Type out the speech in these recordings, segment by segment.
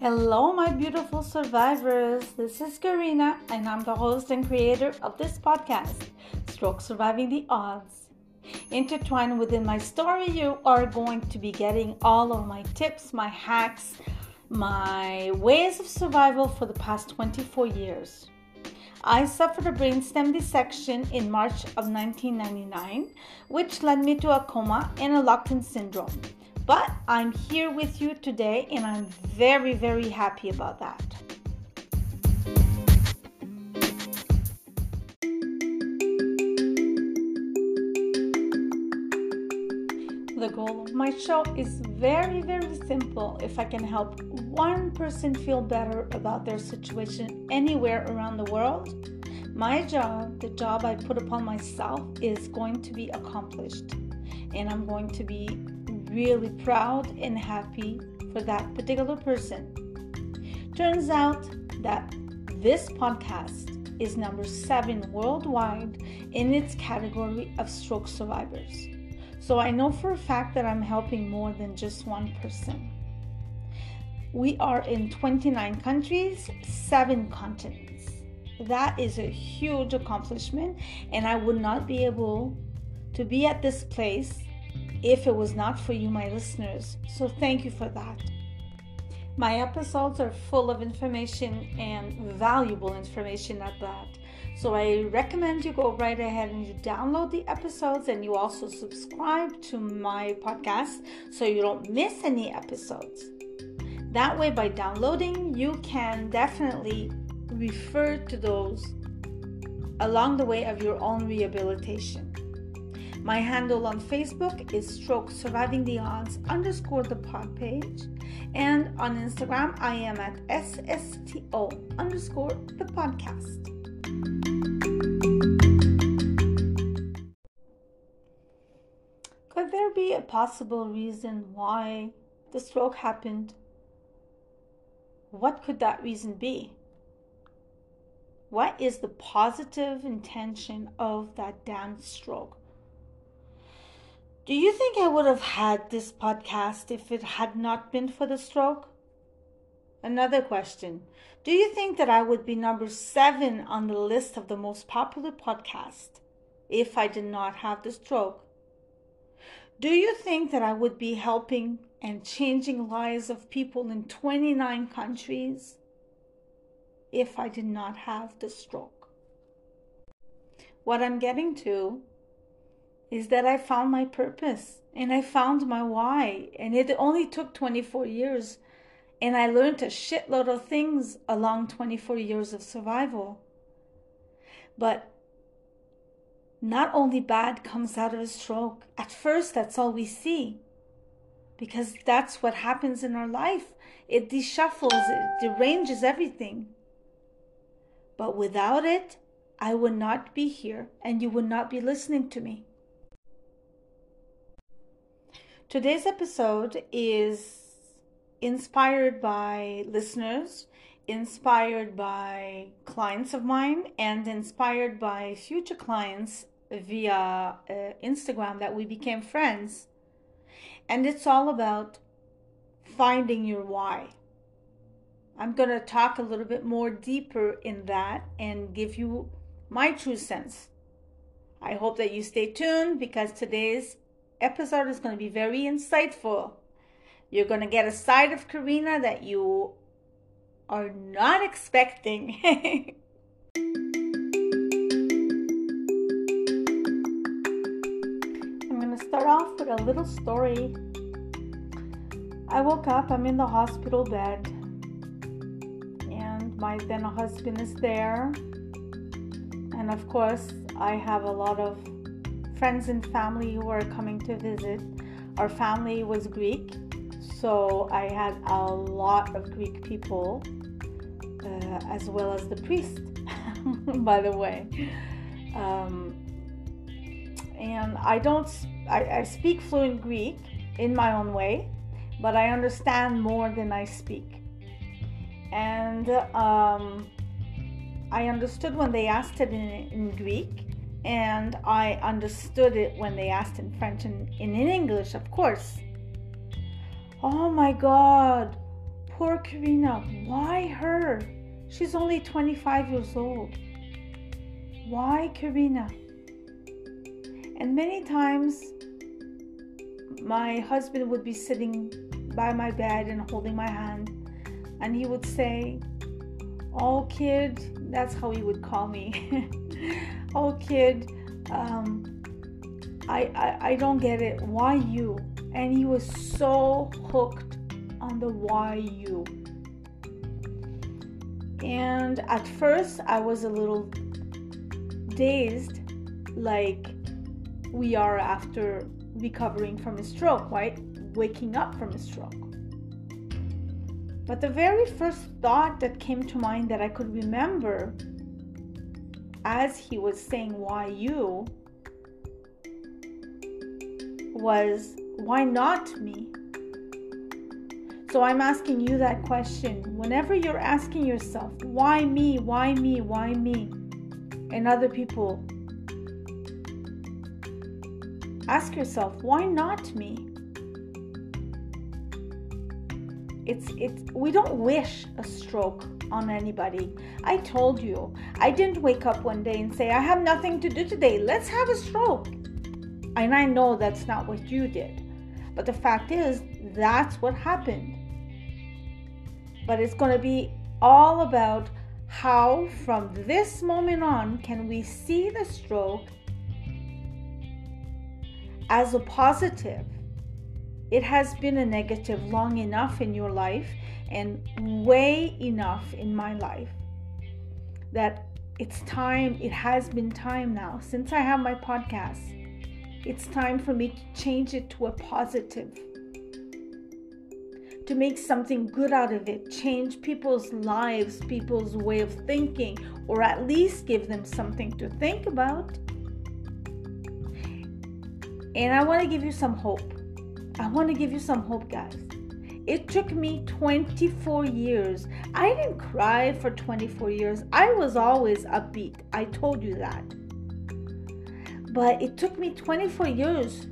Hello, my beautiful survivors. This is Karina, and I'm the host and creator of this podcast, Stroke Surviving the Odds. Intertwined within my story, you are going to be getting all of my tips, my hacks, my ways of survival for the past 24 years. I suffered a brainstem dissection in March of 1999, which led me to a coma and a locked in syndrome. But I'm here with you today and I'm very, very happy about that. The goal of my show is very, very simple. If I can help one person feel better about their situation anywhere around the world, my job, the job I put upon myself, is going to be accomplished. And I'm going to be really proud and happy for that particular person. Turns out that this podcast is number seven worldwide in its category of stroke survivors. So I know for a fact that I'm helping more than just one person. We are in 29 countries, seven continents. That is a huge accomplishment, and I would not be able to be at this place if it was not for you, my listeners. So thank you for that. My episodes are full of information and valuable information at that. So I recommend you go right ahead and you download the episodes and you also subscribe to my podcast so you don't miss any episodes. That way, by downloading, you can definitely refer to those along the way of your own rehabilitation. My handle on Facebook is stroke surviving the odds underscore the pod page. And on Instagram, I am at SSTO underscore the podcast. Could there be a possible reason why the stroke happened? What could that reason be? What is the positive intention of that damn stroke? Do you think I would have had this podcast if it had not been for the stroke? Another question. Do you think that I would be number seven on the list of the most popular podcast if I did not have the stroke? Do you think that I would be helping and changing lives of people in 29 countries if I did not have the stroke? What I'm getting to is that I found my purpose and I found my why. And it only took 24 years. And I learned a shitload of things along 24 years of survival. But not only bad comes out of a stroke. At first, that's all we see. Because that's what happens in our life. It deshuffles, it deranges everything. But without it, I would not be here and you would not be listening to me. Today's episode is inspired by listeners, inspired by clients of mine, and inspired by future clients via uh, Instagram that we became friends. And it's all about finding your why. I'm going to talk a little bit more deeper in that and give you my true sense. I hope that you stay tuned because today's episode is going to be very insightful. You're going to get a side of Karina that you are not expecting. I'm going to start off with a little story. I woke up, I'm in the hospital bed, and my then husband is there. And of course, I have a lot of friends and family who were coming to visit. Our family was Greek, so I had a lot of Greek people, uh, as well as the priest, by the way. Um, and I don't, I, I speak fluent Greek in my own way, but I understand more than I speak. And um, I understood when they asked it in, in Greek, and I understood it when they asked in French and in English, of course. Oh my God, Poor Karina, why her? She's only 25 years old. Why Karina? And many times my husband would be sitting by my bed and holding my hand, and he would say, Oh, kid, that's how he would call me. oh, kid, um, I, I, I don't get it. Why you? And he was so hooked on the why you. And at first, I was a little dazed, like we are after recovering from a stroke, right? Waking up from a stroke. But the very first thought that came to mind that I could remember as he was saying, Why you? was, Why not me? So I'm asking you that question. Whenever you're asking yourself, why me, why me, why me, and other people, ask yourself, why not me? It's it's we don't wish a stroke on anybody. I told you, I didn't wake up one day and say, I have nothing to do today. Let's have a stroke. And I know that's not what you did. But the fact is, that's what happened but it's going to be all about how from this moment on can we see the stroke as a positive it has been a negative long enough in your life and way enough in my life that it's time it has been time now since i have my podcast it's time for me to change it to a positive to make something good out of it, change people's lives, people's way of thinking, or at least give them something to think about. And I want to give you some hope. I want to give you some hope, guys. It took me 24 years. I didn't cry for 24 years. I was always upbeat. I told you that. But it took me 24 years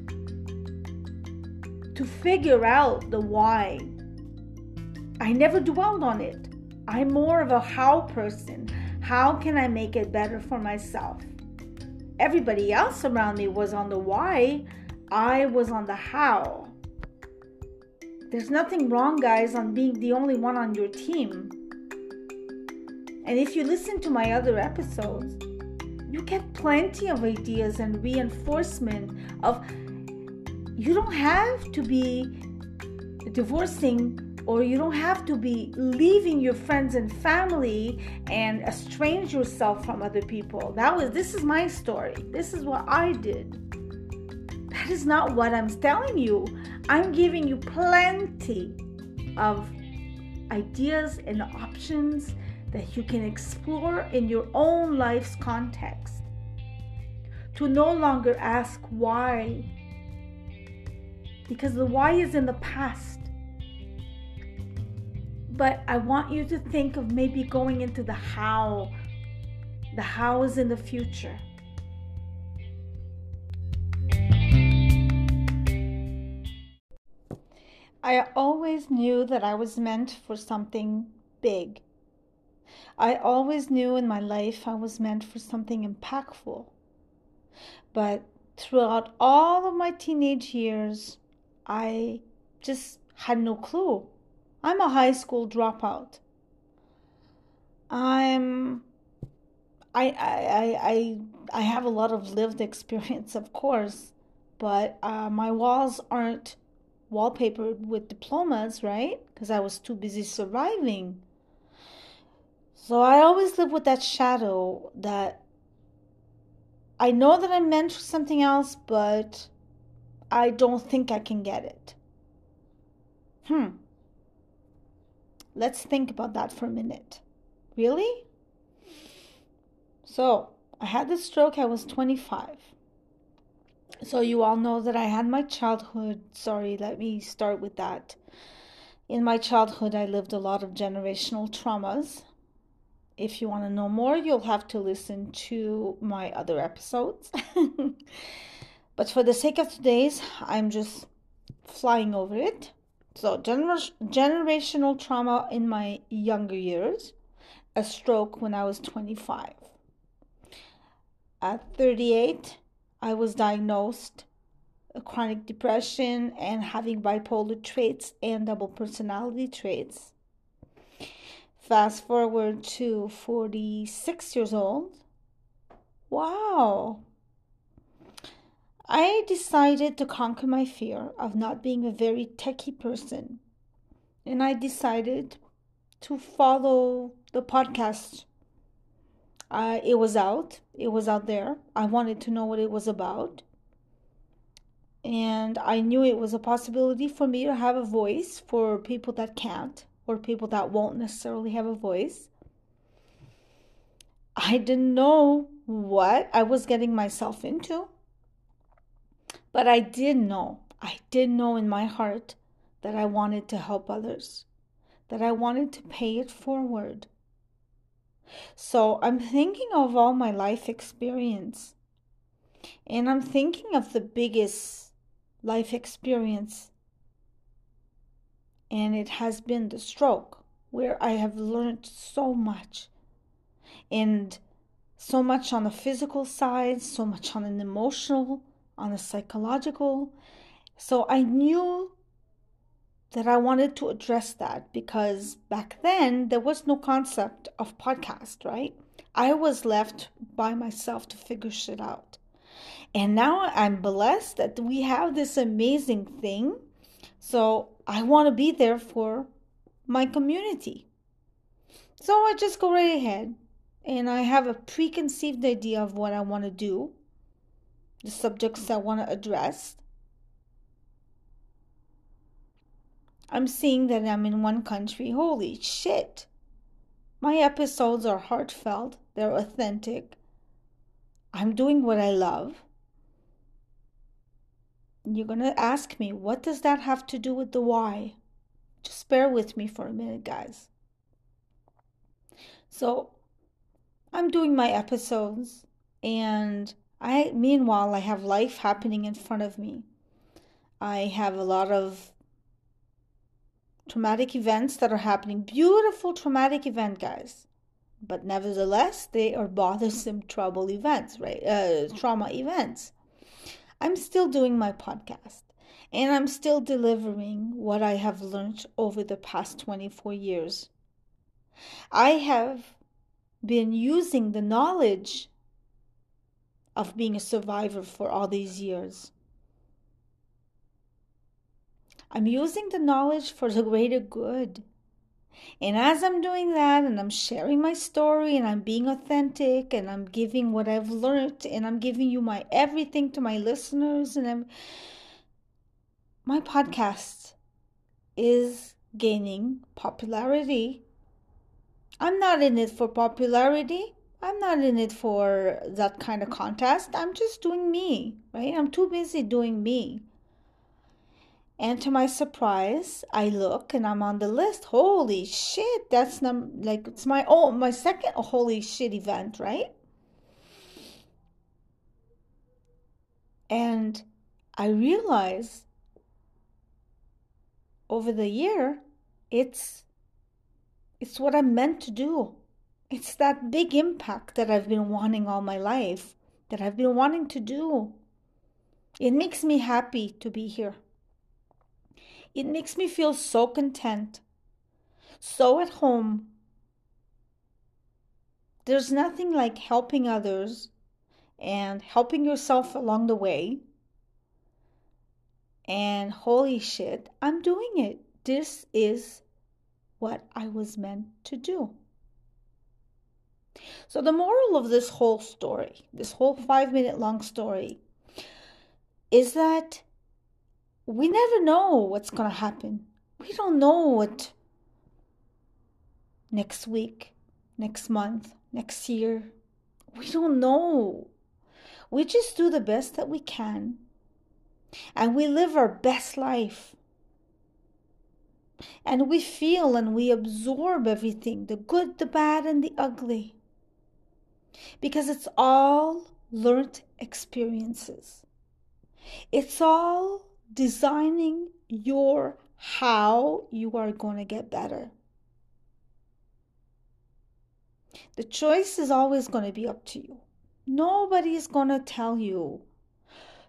to figure out the why I never dwelled on it. I'm more of a how person. How can I make it better for myself? Everybody else around me was on the why, I was on the how. There's nothing wrong, guys, on being the only one on your team. And if you listen to my other episodes, you get plenty of ideas and reinforcement of you don't have to be divorcing or you don't have to be leaving your friends and family and estrange yourself from other people. That was this is my story. This is what I did. That is not what I'm telling you. I'm giving you plenty of ideas and options that you can explore in your own life's context. To no longer ask why, because the why is in the past but I want you to think of maybe going into the how. The how is in the future. I always knew that I was meant for something big. I always knew in my life I was meant for something impactful. But throughout all of my teenage years, I just had no clue I'm a high school dropout. I'm I I I I have a lot of lived experience, of course, but uh, my walls aren't wallpapered with diplomas, right? Because I was too busy surviving. So I always live with that shadow that I know that I'm meant for something else, but I don't think I can get it. Hmm. Let's think about that for a minute. Really? So, I had the stroke, I was 25. So, you all know that I had my childhood. Sorry, let me start with that. In my childhood, I lived a lot of generational traumas. If you want to know more, you'll have to listen to my other episodes. but for the sake of today's, I'm just flying over it So, gener- generational trauma in my younger years, a stroke when I was 25. At 38, I was diagnosed chronic depression and having bipolar traits and double personality traits. Fast forward to 46 years old. Wow. I decided to conquer my fear of not being a very techie person. And I decided to follow the podcast. Uh, it was out, it was out there. I wanted to know what it was about and I knew it was a possibility for me to have a voice for people that can't or people that won't necessarily have a voice. I didn't know what I was getting myself into, but I did know, I did know in my heart that I wanted to help others, that I wanted to pay it forward. So I'm thinking of all my life experience, and I'm thinking of the biggest life experience. And it has been the stroke where I have learned so much. And so much on the physical side, so much on an emotional, on a psychological. So I knew that I wanted to address that because back then there was no concept of podcast, right? I was left by myself to figure shit out. And now I'm blessed that we have this amazing thing. So I want to be there for my community. So I just go right ahead and I have a preconceived idea of what I want to do, the subjects I want to address. I'm seeing that I'm in one country. Holy shit. My episodes are heartfelt, they're authentic. I'm doing what I love. You're going to ask me, what does that have to do with the why? Just bear with me for a minute, guys. So, I'm doing my episodes, and I, meanwhile, I have life happening in front of me. I have a lot of traumatic events that are happening. Beautiful traumatic event, guys. But nevertheless, they are bothersome trouble events, right? Uh, trauma events. I'm still doing my podcast and I'm still delivering what I have learned over the past 24 years. I have been using the knowledge of being a survivor for all these years. I'm using the knowledge for the greater good. And as I'm doing that and I'm sharing my story and I'm being authentic and I'm giving what I've learned and I'm giving you my everything to my listeners and I'm my podcast is gaining popularity. I'm not in it for popularity. I'm not in it for that kind of contest. I'm just doing me, right? I'm too busy doing me. And to my surprise, I look and I'm on the list. Holy shit, that's num like it's my oh my second holy shit event, right? And I realize over the year it's it's what I'm meant to do. It's that big impact that I've been wanting all my life, that I've been wanting to do. It makes me happy to be here. It makes me feel so content, so at home. There's nothing like helping others and helping yourself along the way. And holy shit, I'm doing it. This is what I was meant to do. So, the moral of this whole story, this whole five minute long story, is that we never know what's going to happen. We don't know what next week, next month, next year. We don't know. We just do the best that we can and we live our best life. And we feel and we absorb everything the good, the bad, and the ugly. Because it's all learned experiences. It's all designing your how you are going to get better. The choice is always going to be up to you. Nobody is going to tell you,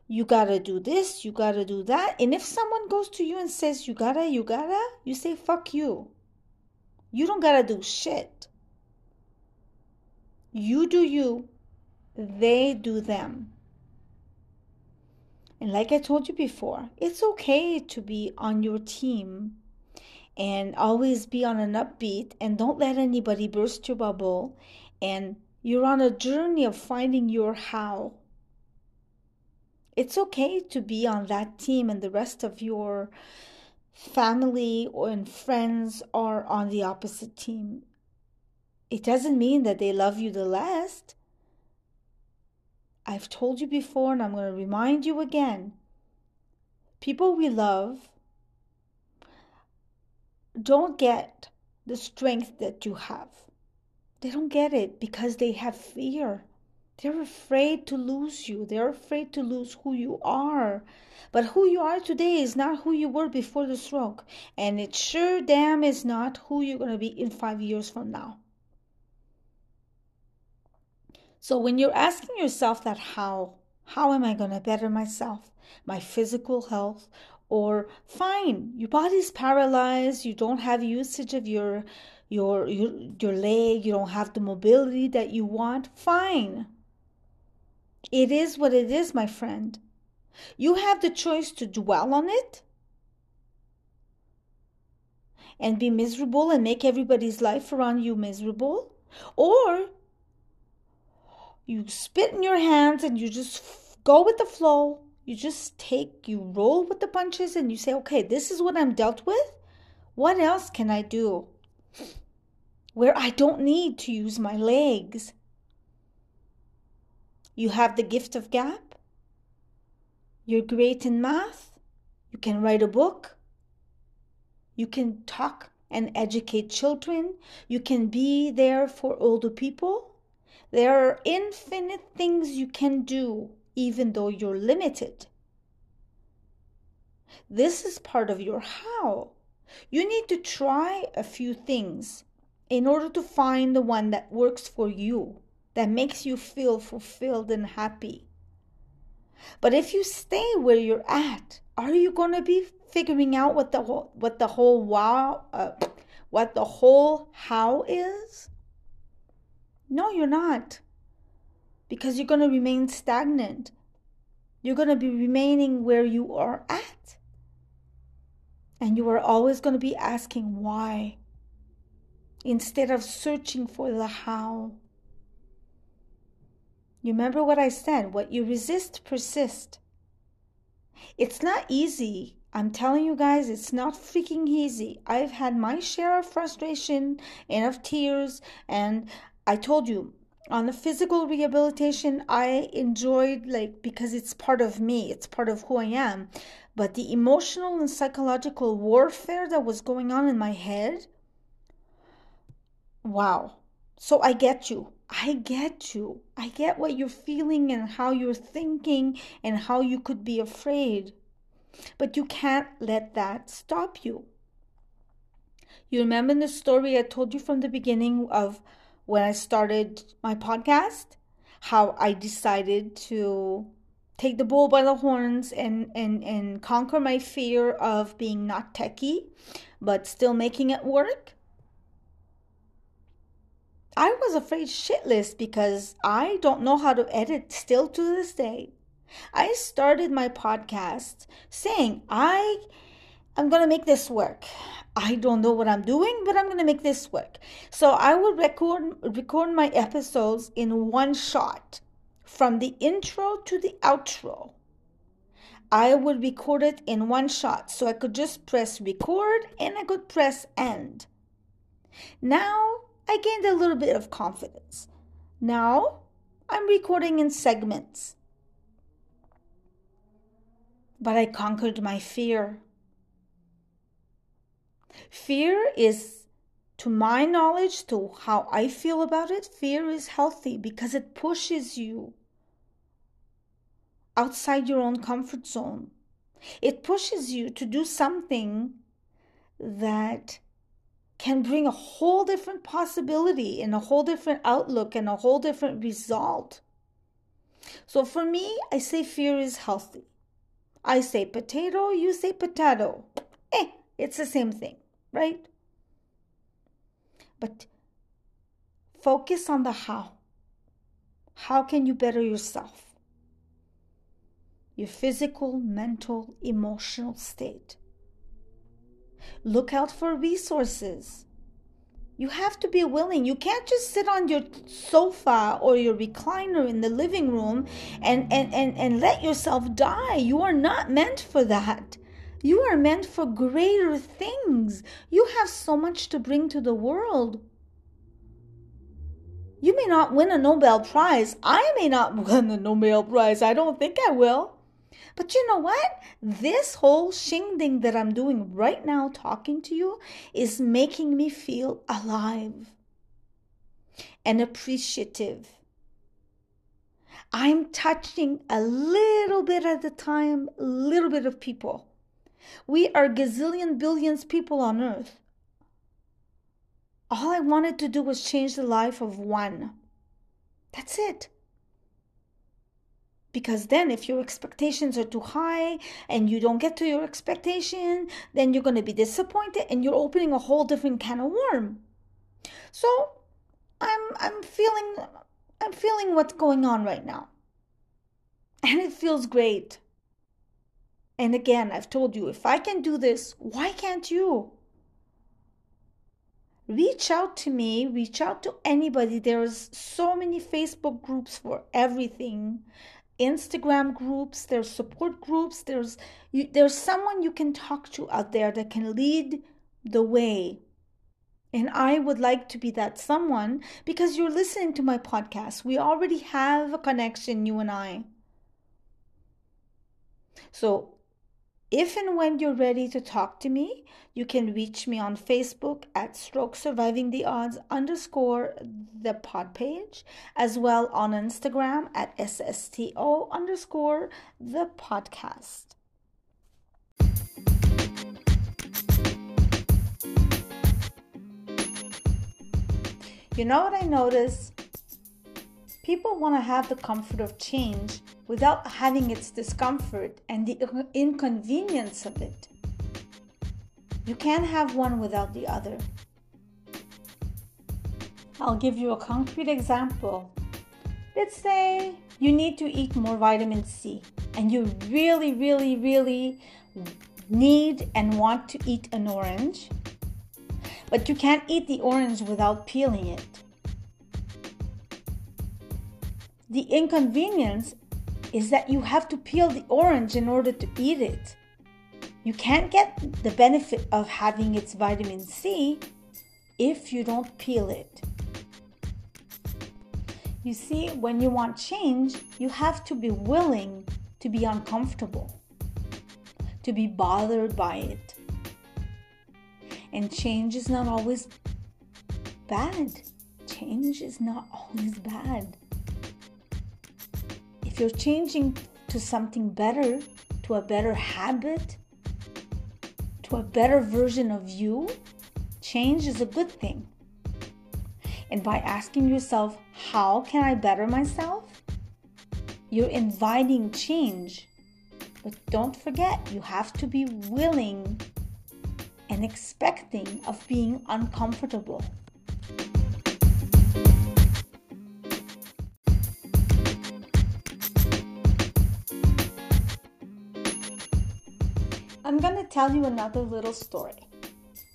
you got to do this, you got to do that. And if someone goes to you and says, you gotta, you gotta, you say, fuck you. You don't got to do shit. You do you, they do them. And like I told you before, it's okay to be on your team and always be on an upbeat and don't let anybody burst your bubble. And you're on a journey of finding your how. It's okay to be on that team and the rest of your family and friends are on the opposite team. It doesn't mean that they love you the less. I've told you before, and I'm going to remind you again people we love don't get the strength that you have. They don't get it because they have fear. They're afraid to lose you. They're afraid to lose who you are. But who you are today is not who you were before the stroke. And it sure damn is not who you're going to be in five years from now. So when you're asking yourself that how, how am I going to better myself, my physical health, or fine, your body's paralyzed, you don't have usage of your your your, your leg, you don't have the mobility that you want, fine. It is what it is, my friend. You have the choice to dwell on it and be miserable and make everybody's life around you miserable, or you spit in your hands and you just go with the flow. You just take, you roll with the punches and you say, okay, this is what I'm dealt with. What else can I do? Where I don't need to use my legs. You have the gift of gap. You're great in math. You can write a book. You can talk and educate children. You can be there for older people. There are infinite things you can do even though you're limited. This is part of your how. You need to try a few things in order to find the one that works for you, that makes you feel fulfilled and happy. But if you stay where you're at, are you going to be figuring out what the whole, what the whole wow uh, what the whole how is? No, you're not. Because you're going to remain stagnant. You're going to be remaining where you are at. And you are always going to be asking why instead of searching for the how. You remember what I said? What you resist persist. It's not easy. I'm telling you guys, it's not freaking easy. I've had my share of frustration and of tears, and I told you on the physical rehabilitation, I enjoyed like because it's part of me, it's part of who I am. But the emotional and psychological warfare that was going on in my head, wow. So I get you. I get you. I get what you're feeling and how you're thinking and how you could be afraid. But you can't let that stop you. You remember the story I told you from the beginning of when I started my podcast, how I decided to take the bull by the horns and, and, and conquer my fear of being not techie, but still making it work. I was afraid shitless because I don't know how to edit still to this day. I started my podcast saying I am going to make this work. I don't know what I'm doing, but I'm going to make this work. So I will record record my episodes in one shot from the intro to the outro. I would record it in one shot. So I could just press record and I could press end. Now I gained a little bit of confidence. Now I'm recording in segments. But I conquered my fear. Fear is, to my knowledge, to how I feel about it, fear is healthy because it pushes you outside your own comfort zone. It pushes you to do something that can bring a whole different possibility and a whole different outlook and a whole different result. So for me, I say fear is healthy. I say potato, you say potato. Eh, it's the same thing, right? But focus on the how. How can you better yourself? Your physical, mental, emotional state. Look out for resources. You have to be willing. You can't just sit on your sofa or your recliner in the living room and, and, and, and let yourself die. You are not meant for that. You are meant for greater things. You have so much to bring to the world. You may not win a Nobel Prize. I may not win the Nobel Prize. I don't think I will. But you know what? This whole shingding that I'm doing right now, talking to you, is making me feel alive and appreciative. I'm touching a little bit at a time, a little bit of people. We are gazillion billions people on earth. All I wanted to do was change the life of one. That's it. Because then, if your expectations are too high and you don't get to your expectation, then you're going to be disappointed and you're opening a whole different can of worm. So, I'm I'm feeling I'm feeling what's going on right now. And it feels great. And again, I've told you if I can do this, why can't you? reach out to me reach out to anybody there's so many facebook groups for everything instagram groups there's support groups there's you, there's someone you can talk to out there that can lead the way and I would like to be that someone because you're listening to my podcast. We already have a connection, you and I. So if and when you're ready to talk to me, you can reach me on Facebook at Stroke Surviving the Odds underscore the pod page, as well on Instagram at SSTO underscore the podcast. You know what I notice? People want to have the comfort of change without having its discomfort and the inconvenience of it. You can't have one without the other. I'll give you a concrete example. Let's say you need to eat more vitamin C and you really, really, really need and want to eat an orange, but you can't eat the orange without peeling it. The inconvenience is that you have to peel the orange in order to eat it. You can't get the benefit of having its vitamin C if you don't peel it. You see, when you want change, you have to be willing to be uncomfortable, to be bothered by it. And change is not always bad. Change is not always bad if you're changing to something better, to a better habit, to a better version of you, change is a good thing. And by asking yourself, how can I better myself? You're inviting change. But don't forget, you have to be willing and expecting of being uncomfortable. I'm to tell you another little story.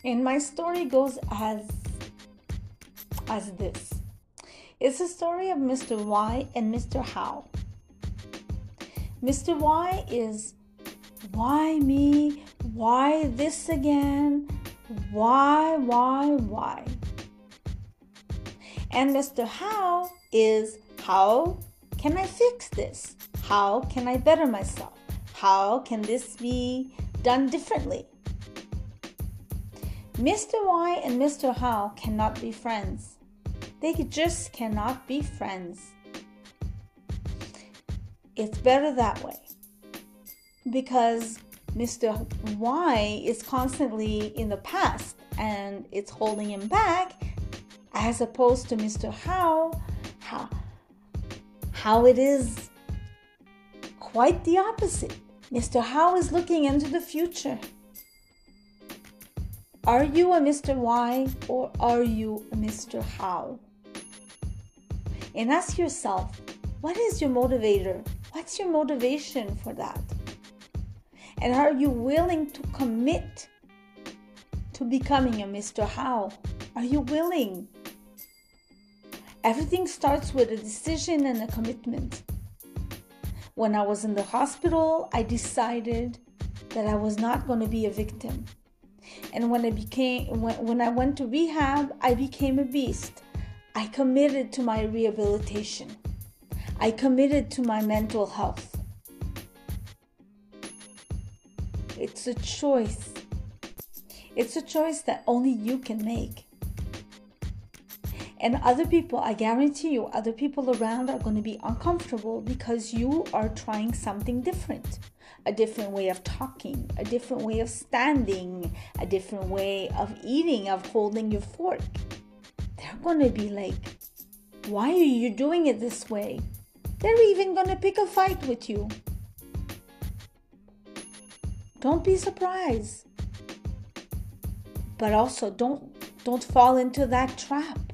And my story goes as as this. It's a story of Mr. Y and Mr. How. Mr. Y is why me? Why this again? Why, why, why? And Mr. How is how can I fix this? How can I better myself? How can this be done differently. Mr. Y and Mr. How cannot be friends. They just cannot be friends. It's better that way. Because Mr. Y is constantly in the past and it's holding him back, as opposed to Mr. How, how, how it is quite the opposite. Mr. How is looking into the future. Are you a Mr. Why or are you a Mr. How? And ask yourself, what is your motivator? What's your motivation for that? And are you willing to commit to becoming a Mr. How? Are you willing? Everything starts with a decision and a commitment. When I was in the hospital, I decided that I was not going to be a victim. And when I became when, when I went to rehab, I became a beast. I committed to my rehabilitation. I committed to my mental health. It's a choice. It's a choice that only you can make. And other people, I guarantee you, other people around are going to be uncomfortable because you are trying something different a different way of talking, a different way of standing, a different way of eating, of holding your fork. They're going to be like, why are you doing it this way? They're even going to pick a fight with you. Don't be surprised. But also don't don't fall into that trap.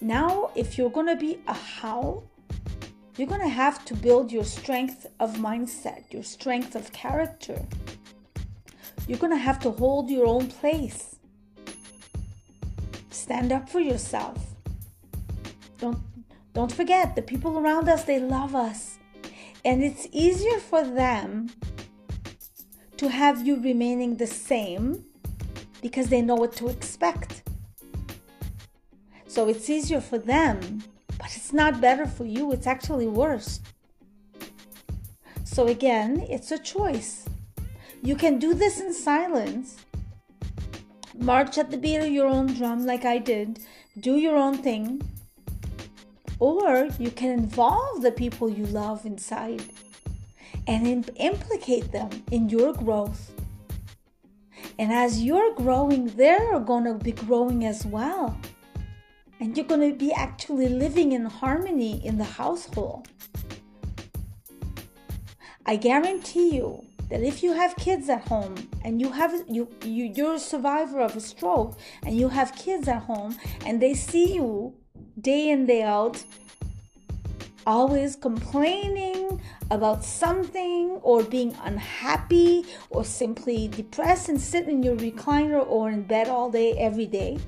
Now, if you're to be a how, you're to have to build your strength of mindset, your strength of character. You're to have to hold your own place. Stand up for yourself. Don't don't forget the people around us they love us. And it's easier for them to have you remaining the same because they know what to expect. So it's easier for them, but it's not better for you, it's actually worse. So again, it's a choice. You can do this in silence. March at the beat of your own drum, like I did. Do your own thing. Or you can involve the people you love inside and implicate them in your growth. And as you're growing, they're going to be growing as well and you're going to be actually living in harmony in the household. I guarantee you that if you have kids at home and you have you, you you're a survivor of a stroke and you have kids at home and they see you day in day out always complaining about something or being unhappy or simply depressed and sit in your recliner or in bed all day every day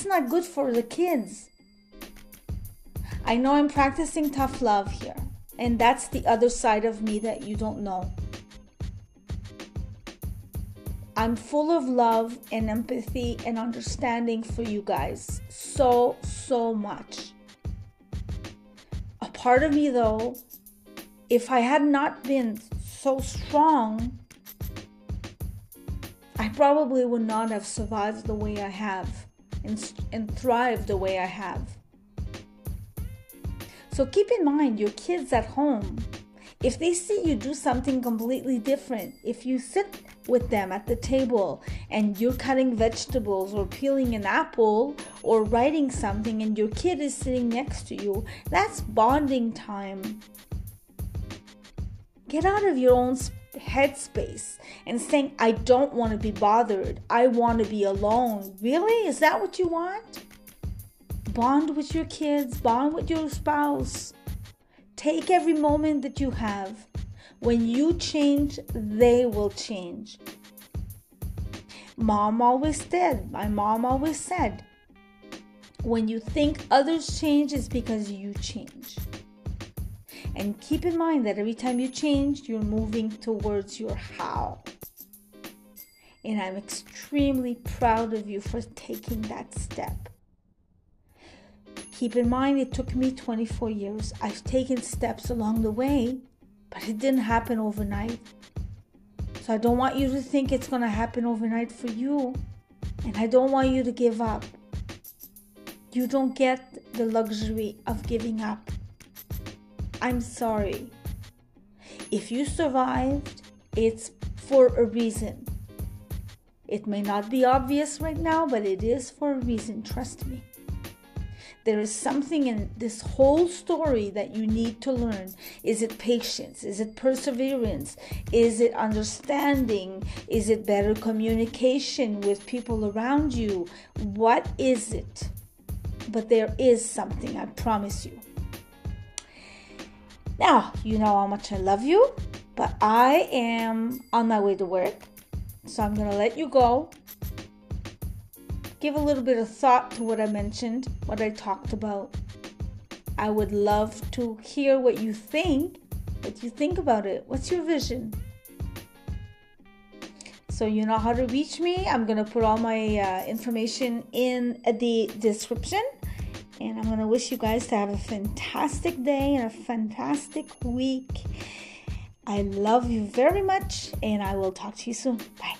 that's not good for the kids. I know I'm practicing tough love here, and that's the other side of me that you don't know. I'm full of love and empathy and understanding for you guys. So, so much. A part of me, though, if I had not been so strong, I probably would not have survived the way I have and, and thrive the way I have. So keep in mind your kids at home. If they see you do something completely different, if you sit with them at the table and you're cutting vegetables or peeling an apple or writing something and your kid is sitting next to you, that's bonding time. Get out of your own headspace and saying, I don't want to be bothered. I want to be alone. Really? Is that what you want? Bond with your kids, bond with your spouse. Take every moment that you have. When you change, they will change. Mom always did. My mom always said, when you think others change, it's because you change. And keep in mind that every time you change, you're moving towards your how. And I'm extremely proud of you for taking that step. Keep in mind, it took me 24 years. I've taken steps along the way, but it didn't happen overnight. So I don't want you to think it's going to happen overnight for you. And I don't want you to give up. You don't get the luxury of giving up. I'm sorry. if you survived, it's for a reason. It may not be obvious right now, but it is for a reason, trust me. There is something in this whole story that you need to learn. Is it patience? Is it perseverance? Is it understanding? Is it better communication with people around you? What is it? But there is something, I promise you. Now, you know how much I love you, but I am on my way to work. So I'm going to let you go give a little bit of thought to what I mentioned, what I talked about. I would love to hear what you think, what you think about it. What's your vision? So, you know how to reach me. I'm going to put all my uh, information in the description. And I'm going to wish you guys to have a fantastic day and a fantastic week. I love you very much, and I will talk to you soon. Bye.